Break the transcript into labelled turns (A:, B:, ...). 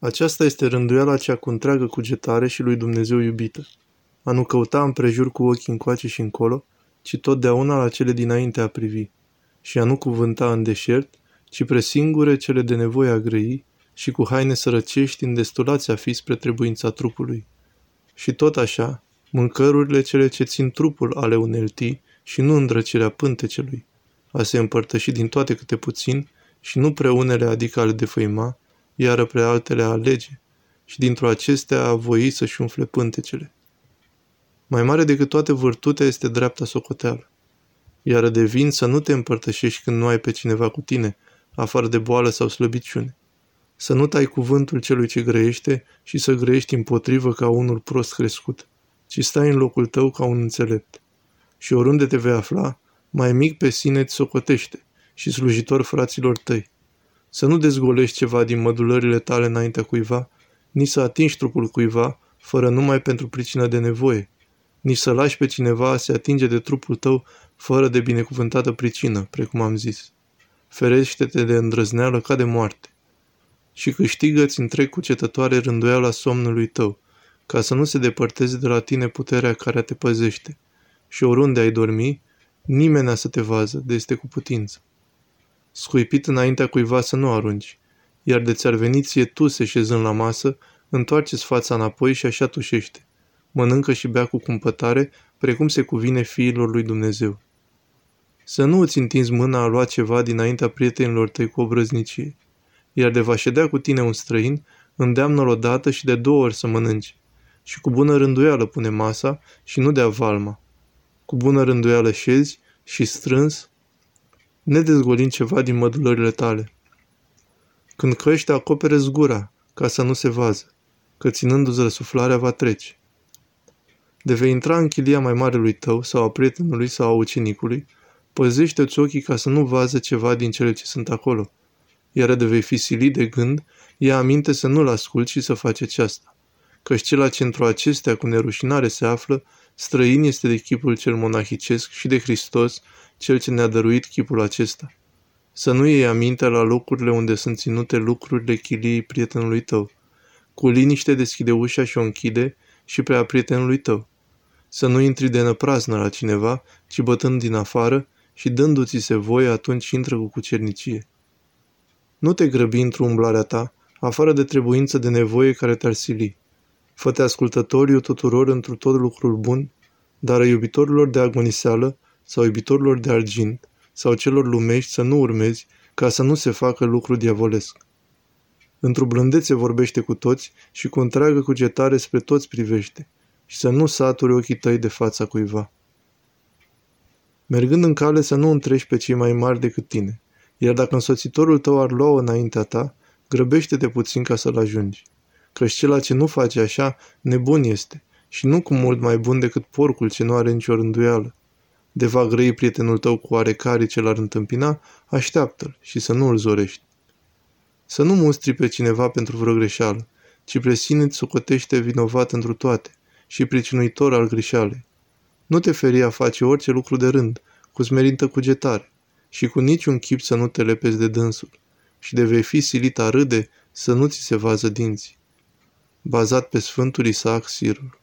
A: Aceasta este rânduiala cea cu întreagă cugetare și lui Dumnezeu iubită. A nu căuta împrejur cu ochii încoace și încolo, ci totdeauna la cele dinainte a privi. Și a nu cuvânta în deșert, ci presingure cele de nevoie a grăi și cu haine sărăcești în destulația fi spre trebuința trupului. Și tot așa, mâncărurile cele ce țin trupul ale uneltii și nu îndrăcirea pântecelui, a se împărtăși din toate câte puțin și nu preunele adică ale defăima, iar pre altele a alege, și dintr-o acestea a voi să-și umfle pântecele. Mai mare decât toate vârtutea este dreapta socoteală. Iar de vin să nu te împărtășești când nu ai pe cineva cu tine, afară de boală sau slăbiciune. Să nu tai cuvântul celui ce grăiește și să grăiești împotrivă ca unul prost crescut, ci stai în locul tău ca un înțelept. Și oriunde te vei afla, mai mic pe sine îți socotește și slujitor fraților tăi. Să nu dezgolești ceva din mădulările tale înaintea cuiva, nici să atingi trupul cuiva, fără numai pentru pricină de nevoie, nici să lași pe cineva se atinge de trupul tău fără de binecuvântată pricină, precum am zis. Ferește-te de îndrăzneală ca de moarte. Și câștigă-ți întreg cucetătoare rânduiala somnului tău, ca să nu se depărteze de la tine puterea care te păzește. Și oriunde ai dormi, nimeni să te vază, de este cu putință. Scuipit înaintea cuiva să nu arunci, iar de ți-ar veni ție tu se șezând la masă, întoarceți fața înapoi și așa tușește. Mănâncă și bea cu cumpătare, precum se cuvine fiilor lui Dumnezeu. Să nu îți întinzi mâna a lua ceva dinaintea prietenilor tăi cu obrăznicie, iar de va ședea cu tine un străin, îndeamnă-l odată și de două ori să mănânci, și cu bună rânduială pune masa și nu dea valma. Cu bună rânduială șezi și strâns, nedezgolind ceva din mădulările tale. Când căști, acopere zgura, ca să nu se vază, că ținându-ți răsuflarea va trece. De vei intra în chilia mai marelui tău sau a prietenului sau a ucenicului, păzește-ți ochii ca să nu vază ceva din cele ce sunt acolo. Iar de vei fi silit de gând, ia aminte să nu-l asculți și să faci aceasta. Căci cel ce într-o acestea cu nerușinare se află, străin este de chipul cel monahicesc și de Hristos, cel ce ne-a dăruit chipul acesta. Să nu iei aminte la locurile unde sunt ținute lucrurile chiliei prietenului tău. Cu liniște deschide ușa și o închide și prea prietenului tău. Să nu intri de năpraznă la cineva, ci bătând din afară și dându-ți se voie, atunci intră cu cucernicie. Nu te grăbi într-o umblarea ta, afară de trebuință de nevoie care te-ar sili. Fă-te ascultătoriu tuturor într tot lucrul bun, dar iubitorilor de agoniseală sau iubitorilor de argint sau celor lumești să nu urmezi ca să nu se facă lucru diavolesc. Într-o blândețe vorbește cu toți și cu întreagă cugetare spre toți privește și să nu saturi ochii tăi de fața cuiva. Mergând în cale să nu întrești pe cei mai mari decât tine, iar dacă însoțitorul tău ar lua înaintea ta, grăbește-te puțin ca să-l ajungi. Căci cel ce nu face așa, nebun este și nu cu mult mai bun decât porcul ce nu are nicio rânduială. De va grăi prietenul tău cu oarecare ce l-ar întâmpina, așteaptă-l și să nu îl zorești. Să nu mustri pe cineva pentru vreo greșeală, ci pre sine îți socotește vinovat întru toate și pricinuitor al greșealei. Nu te feri a face orice lucru de rând, cu smerintă cugetare, și cu niciun chip să nu te lepezi de dânsul, și de vei fi silit a râde să nu ți se vază dinții. Bazat pe Sfântul Isaac Sirul.